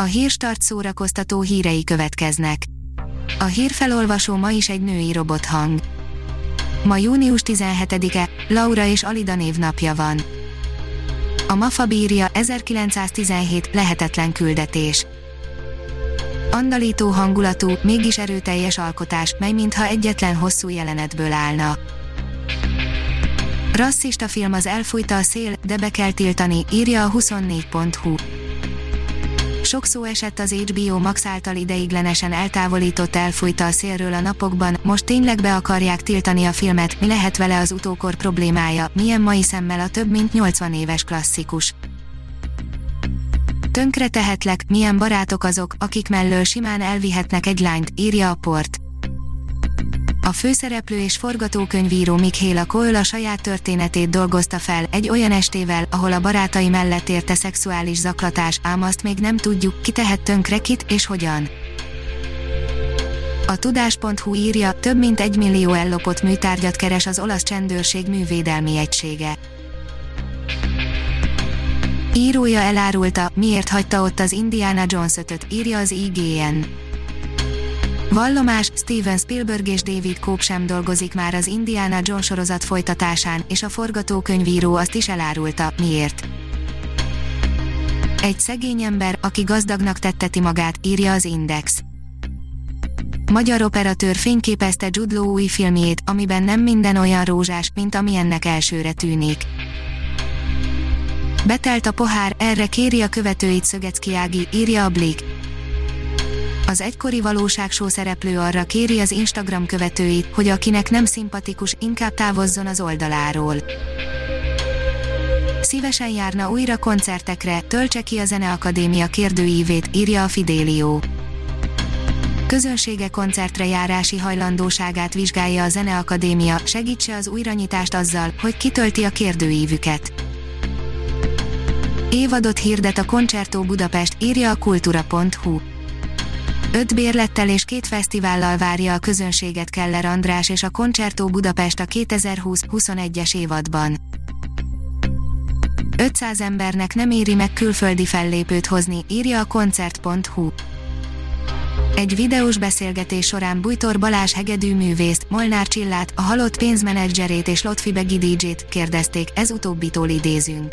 A hírstart szórakoztató hírei következnek. A hírfelolvasó ma is egy női robothang. Ma június 17-e, Laura és Alida névnapja van. A MAFA bírja 1917 lehetetlen küldetés. Andalító hangulatú, mégis erőteljes alkotás, mely mintha egyetlen hosszú jelenetből állna. Rasszista film az elfújta a szél, de be kell tiltani, írja a 24.hu. Sok szó esett az HBO Max által ideiglenesen eltávolított elfújta a szélről a napokban, most tényleg be akarják tiltani a filmet, mi lehet vele az utókor problémája, milyen mai szemmel a több mint 80 éves klasszikus. Tönkre tehetlek, milyen barátok azok, akik mellől simán elvihetnek egy lányt, írja a port. A főszereplő és forgatókönyvíró Michaela Cole a saját történetét dolgozta fel egy olyan estével, ahol a barátai mellett érte szexuális zaklatás, ám azt még nem tudjuk, ki tehet tönkre kit és hogyan. A tudás.hu írja, több mint egy millió ellopott műtárgyat keres az olasz csendőrség művédelmi egysége. Írója elárulta, miért hagyta ott az Indiana Jones 5 írja az IGN. Vallomás, Steven Spielberg és David Cope sem dolgozik már az Indiana Jones sorozat folytatásán, és a forgatókönyvíró azt is elárulta, miért. Egy szegény ember, aki gazdagnak tetteti magát, írja az Index. Magyar operatőr fényképezte Jude Law új filmjét, amiben nem minden olyan rózsás, mint ami ennek elsőre tűnik. Betelt a pohár, erre kéri a követőit Szögecki Ági, írja a Blik. Az egykori valóságsó szereplő arra kéri az Instagram követőit, hogy akinek nem szimpatikus, inkább távozzon az oldaláról. Szívesen járna újra koncertekre, töltse ki a Zeneakadémia kérdőívét, írja a Fidélió. Közönsége koncertre járási hajlandóságát vizsgálja a Zeneakadémia, segítse az újranyitást azzal, hogy kitölti a kérdőívüket. Évadot hirdet a Concerto Budapest, írja a kultura.hu. Öt bérlettel és két fesztivállal várja a közönséget Keller András és a Concerto Budapest a 2020-21-es évadban. 500 embernek nem éri meg külföldi fellépőt hozni, írja a koncert.hu. Egy videós beszélgetés során Bújtor Balázs hegedű művészt, Molnár Csillát, a halott pénzmenedzserét és Lotfi Begi DJ-t kérdezték, ez utóbbitól idézünk.